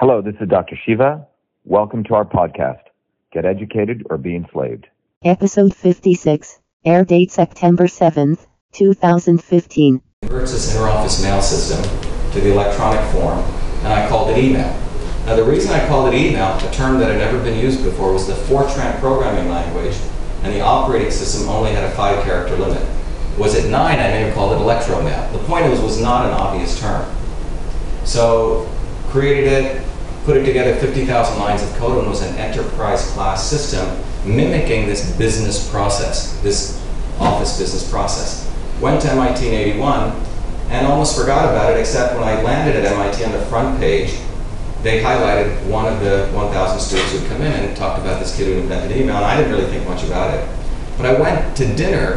Hello, this is Dr. Shiva. Welcome to our podcast, Get Educated or Be Enslaved. Episode 56, air date September 7th, 2015. converts this interoffice mail system to the electronic form, and I called it email. Now, the reason I called it email, a term that had never been used before, was the Fortran programming language, and the operating system only had a five character limit. Was it nine, I may have called it electromail. The point is, was not an obvious term. So, created it, put it together 50,000 lines of code, and was an enterprise class system mimicking this business process, this office business process. Went to MIT in 81 and almost forgot about it, except when I landed at MIT on the front page, they highlighted one of the 1,000 students who'd come in and talked about this kid who invented email, and I didn't really think much about it. But I went to dinner